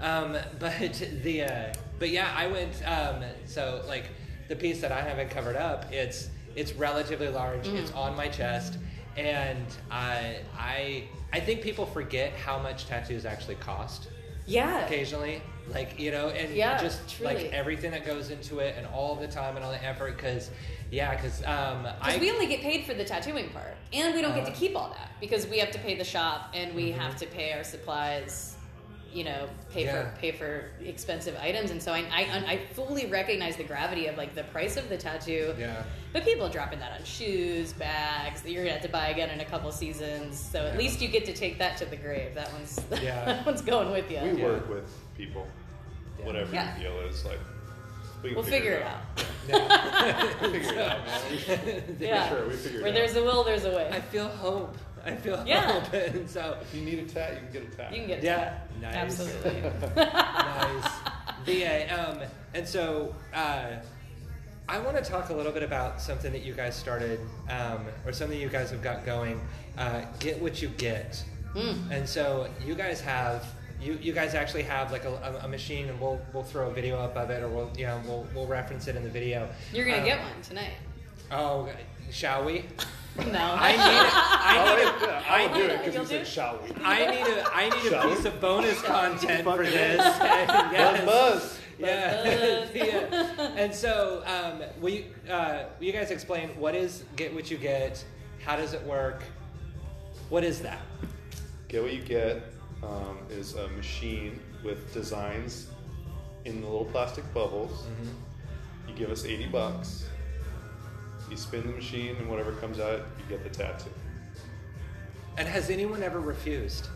um, but the uh, but yeah, I went. Um, so like the piece that I haven't covered up, it's it's relatively large. It's on my chest, and I I I think people forget how much tattoos actually cost yeah. occasionally Like you know, and Yeah, just truly. like everything that goes into it, and all the time and all the effort. Because yeah, because um, Because I we only get paid for the tattooing part, and we don't get to Uh-huh. keep all that because we have to pay the shop and we Mhm. have to pay our supplies. You know, pay Yeah. for pay for expensive items, and so I, I I fully recognize the gravity of like the price of the tattoo. yeah. But people are dropping that on shoes, bags that you're gonna have to buy again in a couple seasons. So at Yeah. least you get to take that to the grave. That one's Yeah. that one's going with you. We Yeah. work with people, Yeah. whatever Yeah. your deal is. Like, we we'll figure it out. Yeah. We'll figure it out, man. We- Yeah. Sure, we figured it out. Where out. there's a will, there's a way. I feel hope. I feel Yeah. hope, and so If you need a tat, you can get a tat. you can get yeah, nice. absolutely. nice. The uh, um, and so uh, I want to talk a little bit about something that you guys started, um, or something you guys have got going. Uh, get what you get, Mm. and so you guys have. You, you guys actually have like a, a, a machine, and we'll we'll throw a video up of it, or we'll you know we'll we'll reference it in the video. You're gonna Um, get one tonight. Oh, shall we? No. I need it. I need yeah, a, I'll I do need it a, because You'll do said it? shall we? I need a I need a Shall piece we? of bonus content for this. Buzz, yes. buzz. Yeah. yeah. And so, um, will you, uh, will you guys explain what is Get What You Get? How does it work? What is that? Get what you get um, is a machine with designs in the little plastic bubbles. You give us 80 bucks. You spin the machine, and whatever comes out, you get the tattoo. And has anyone ever refused?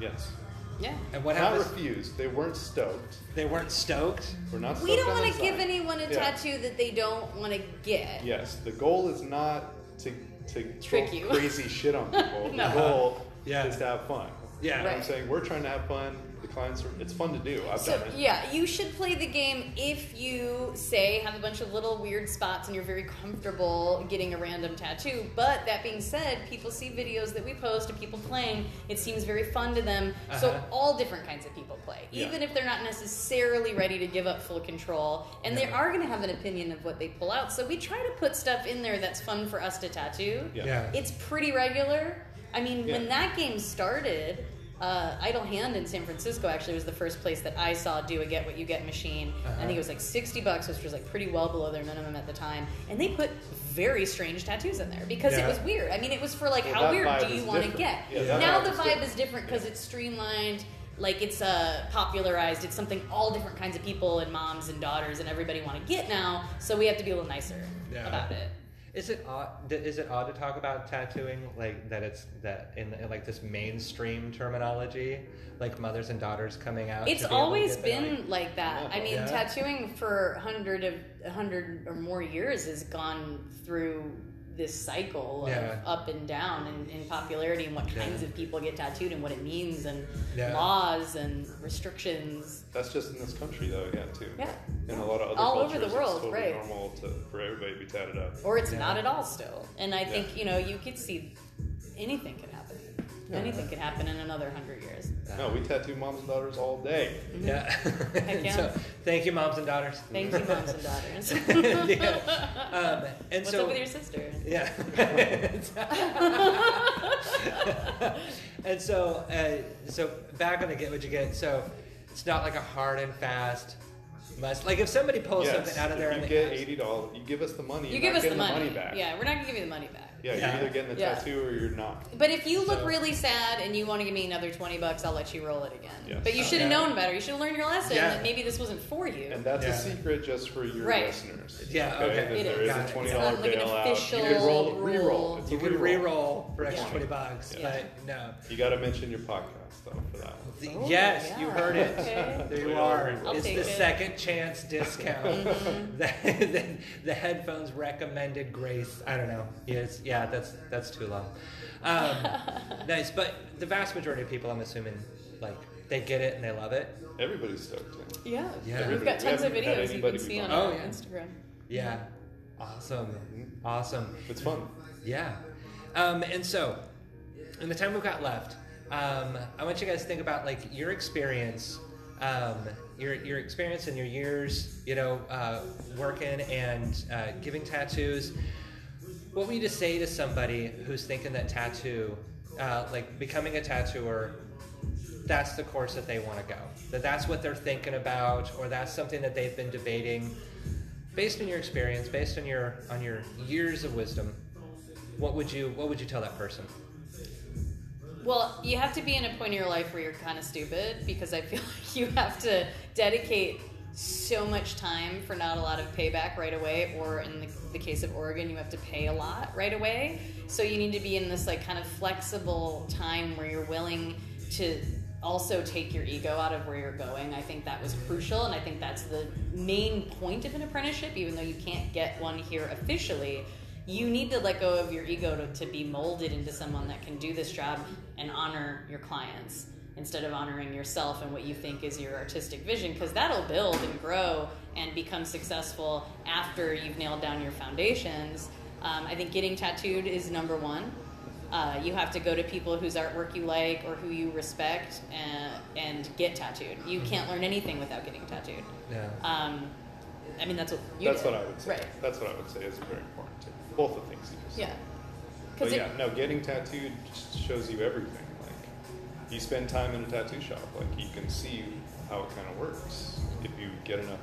Yes. yeah. And what Not happens? refused. They weren't stoked. They weren't stoked. We're not. Stoked. We stoked don't on want the to give anyone a Yeah. tattoo that they don't want to get. Yes. The goal is not to to Trick throw you. crazy shit on people. No. The goal Yeah. is to have fun. Yeah. You know what I'm Right. saying we're trying to have fun. The clients are. It's fun to do. I've So done it. yeah, you should play the game if you say have a bunch of little weird spots and you're very comfortable getting a random tattoo. But that being said, people see videos that we post of people playing. It seems very fun to them. So Uh-huh. all different kinds of people play, Yeah. even if they're not necessarily ready to give up full control, and they are going to have an opinion of what they pull out. So we try to put stuff in there that's fun for us to tattoo. Yeah. Yeah. It's pretty regular. I mean, when that game started, uh, Idle Hand in San Francisco actually was the first place that I saw do a get what you get machine. Uh-huh. I think it was like 60 bucks, which was like pretty well below their minimum at the time. And they put very strange tattoos in there because Yeah. it was weird. I mean, it was for like, Well, how weird do you want to get? Yeah, now the vibe different. is different because Yeah. it's streamlined. Like it's uh, popularized. It's something all different kinds of people and moms and daughters and everybody want to get now. So we have to be a little nicer about it. Is it odd? Is it odd to talk about tattooing like that? It's that in, in like this mainstream terminology, like mothers and daughters coming out. It's to be able to always been like- like, that. I mean, Yeah. tattooing for hundred of hundred or more years has gone through this cycle of Yeah. up and down in, in popularity and what Yeah. kinds of people get tattooed and what it means and Yeah. laws and restrictions. That's just in this country, though, yeah, too. Yeah. In a lot of other All over cultures, the world, it's totally right. normal to, for everybody to be tatted up. Or it's Yeah. not at all still. And I think, Yeah. you know, you could see anything could happen. Yeah. Anything could happen in another hundred years. No, we tattoo moms and daughters all day. Yeah. Heck yeah. so thank you, moms and daughters. Thank you, moms and daughters. yeah. Um, and What's so up with your sister? Yeah. and so, uh, so back on the get what you get. So it's not like a hard and fast must. Like if somebody pulls yes, something out of there if and you get eighty dollars, you give us the money. You you're give not us the getting money. back. Yeah, we're not gonna give you the money back. Yeah, Yeah. you're either getting the Yeah. tattoo or you're not. But if you look So- really sad and you want to give me another 20 bucks, I'll let you roll it again. Yes. But you should have Yeah. known better. You should have learned your lesson Yeah. that maybe this wasn't for you. And that's Yeah. a secret just for your Right. listeners. Yeah, okay. That It there is. is Got a it. twenty It's dollar not like an bailout. official you can roll, rule. re-roll. It's a you could re-roll. re-roll for extra Yeah. twenty bucks, Yeah. but no. You got to mention your podcast though for that. The- Oh, yes, yeah. you heard it. Okay. There you are. re-roll. It's the it. second chance discount. Mm-hmm. the, the, the headphones recommended grace. I don't know. Yes, yeah, that's that's too long. Um, nice, but the vast majority of people, I'm assuming, like they get it and they love it. Everybody's stoked. Yeah. Yeah. Yeah. We've got We tons of videos you anybody can see on bummed. Oh, yeah. Instagram. Yeah, awesome, Mhm. awesome. It's fun. Yeah. Um, and so, in the time we've got left, um, I want you guys to think about like your experience, um, your your experience and your years, you know, uh, working and uh, giving tattoos. What would you say to somebody who's thinking that tattoo, uh, like becoming a tattooer, that's the course that they want to go. That that's what they're thinking about, or that's something that they've been debating. Based on your experience, based on your on your years of wisdom, what would you what would you tell that person? Well, you have to be in a point in your life where you're kind of stupid because I feel like you have to dedicate so much time for not a lot of payback right away, or in the, the case of Oregon, you have to pay a lot right away. So you need to be in this like kind of flexible time where you're willing to also take your ego out of where you're going. I think that was crucial, and I think that's the main point of an apprenticeship, even though you can't get one here officially. You need to let go of your ego to, to be molded into someone that can do this job and honor your clients instead of honoring yourself and what you think is your artistic vision because that'll build and grow and become successful after you've nailed down your foundations um, i think getting tattooed is number one uh, you have to go to people whose artwork you like or who you respect and, and get tattooed you can't learn anything without getting tattooed Yeah. um, i mean that's what you That's did. what I would say. right That's what I would say is very important too. Both the things you just yeah said. because But yeah, no, getting tattooed just shows you everything. Like, you spend time in a tattoo shop, like you can see how it kind of works if you get enough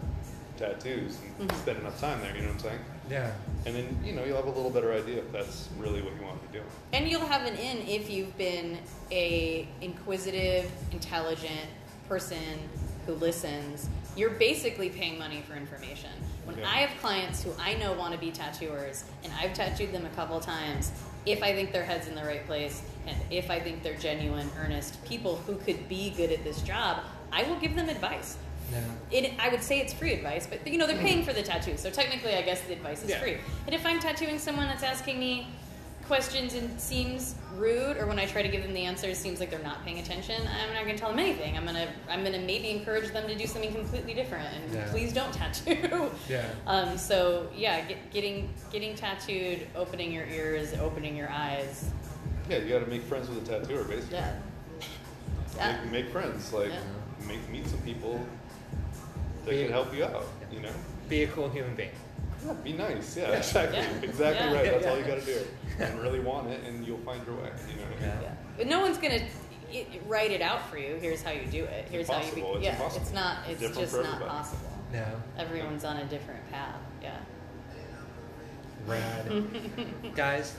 tattoos and Mhm. spend enough time there. You know what I'm saying? Yeah. And then you know you'll have a little better idea if that's really what you want to be doing. And you'll have an in if you've been a inquisitive, intelligent person who listens. You're basically paying money for information. When Yeah. I have clients who I know want to be tattooers, and I've tattooed them a couple times, if I think their head's in the right place, and if I think they're genuine, earnest people who could be good at this job, I will give them advice. Yeah. It, I would say it's free advice, but you know they're mm. paying for the tattoo, so technically, I guess the advice is Yeah. free. And if I'm tattooing someone that's asking me questions and seems rude, or when I try to give them the answers, seems like they're not paying attention, I'm not going to tell them anything. I'm gonna I'm gonna maybe encourage them to do something completely different, and Yeah. please don't tattoo. Yeah. Um, so yeah, get, getting getting tattooed, opening your ears, opening your eyes. Yeah, you got to make friends with a tattooer, basically. Yeah. Yeah. Make, make friends, like Yeah. make meet some people that Be- can help you out. You know. Be a cool human being. Yeah, be nice. Yeah, Yeah. exactly. Yeah. Exactly Yeah. right. That's Yeah. all you got to do. And really want it, and you'll find your way. You know what I mean? Yeah. Yeah. But no one's gonna write it out for you. Here's how you do it. Here's how you. Impossible. It's yeah, impossible. it's not. It's Different just not possible. No. Everyone's on a different path. Yeah. Rad. Guys,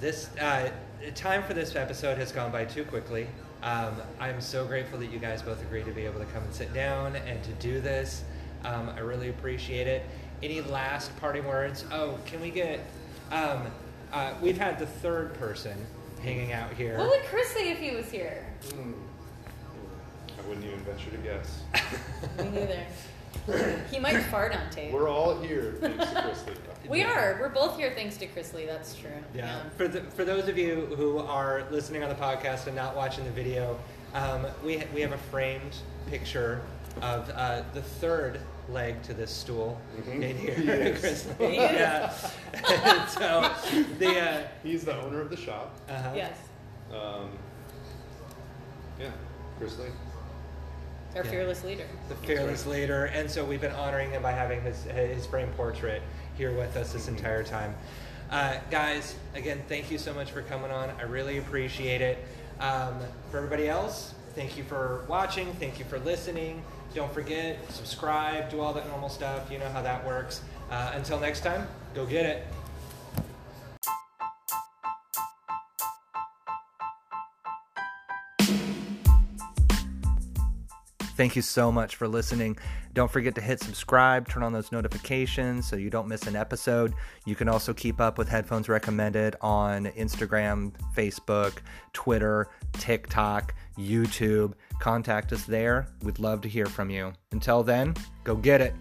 this uh, time for this episode has gone by too quickly. Um, I'm so grateful that you guys both agreed to be able to come and sit down and to do this. Um, I really appreciate it. Any last parting words? Oh, can we get? Um, uh, we've had the third person hanging out here. What would Chris say if he was here? Mm. I wouldn't even venture to guess. Me neither. he might fart on tape. We're all here thanks to Chris Lee. We are. We're both here thanks to Chris Lee. That's true. Yeah. For the, for those of you who are listening on the podcast and not watching the video, um, we ha- we have a framed picture of uh, the third leg to this stool Mhm. in here, Yes. Chris. yeah. And so the uh, He's the owner of the shop. uh-huh. Yes. Um, yeah, Chris Lee. Our Yeah. fearless leader. the fearless leader, and so we've been honoring him by having his his framed portrait here with us this entire time. Uh, guys, again, thank you so much for coming on. I really appreciate it. Um, for everybody else, thank you for watching. Thank you for listening. Don't forget, subscribe, do all that normal stuff. You know how that works. Uh, until next time, go get it. Thank you so much for listening. Don't forget to hit subscribe, turn on those notifications so you don't miss an episode. You can also keep up with Headphones Recommended on Instagram, Facebook, Twitter, TikTok, YouTube. Contact us there. We'd love to hear from you. Until then, go get it.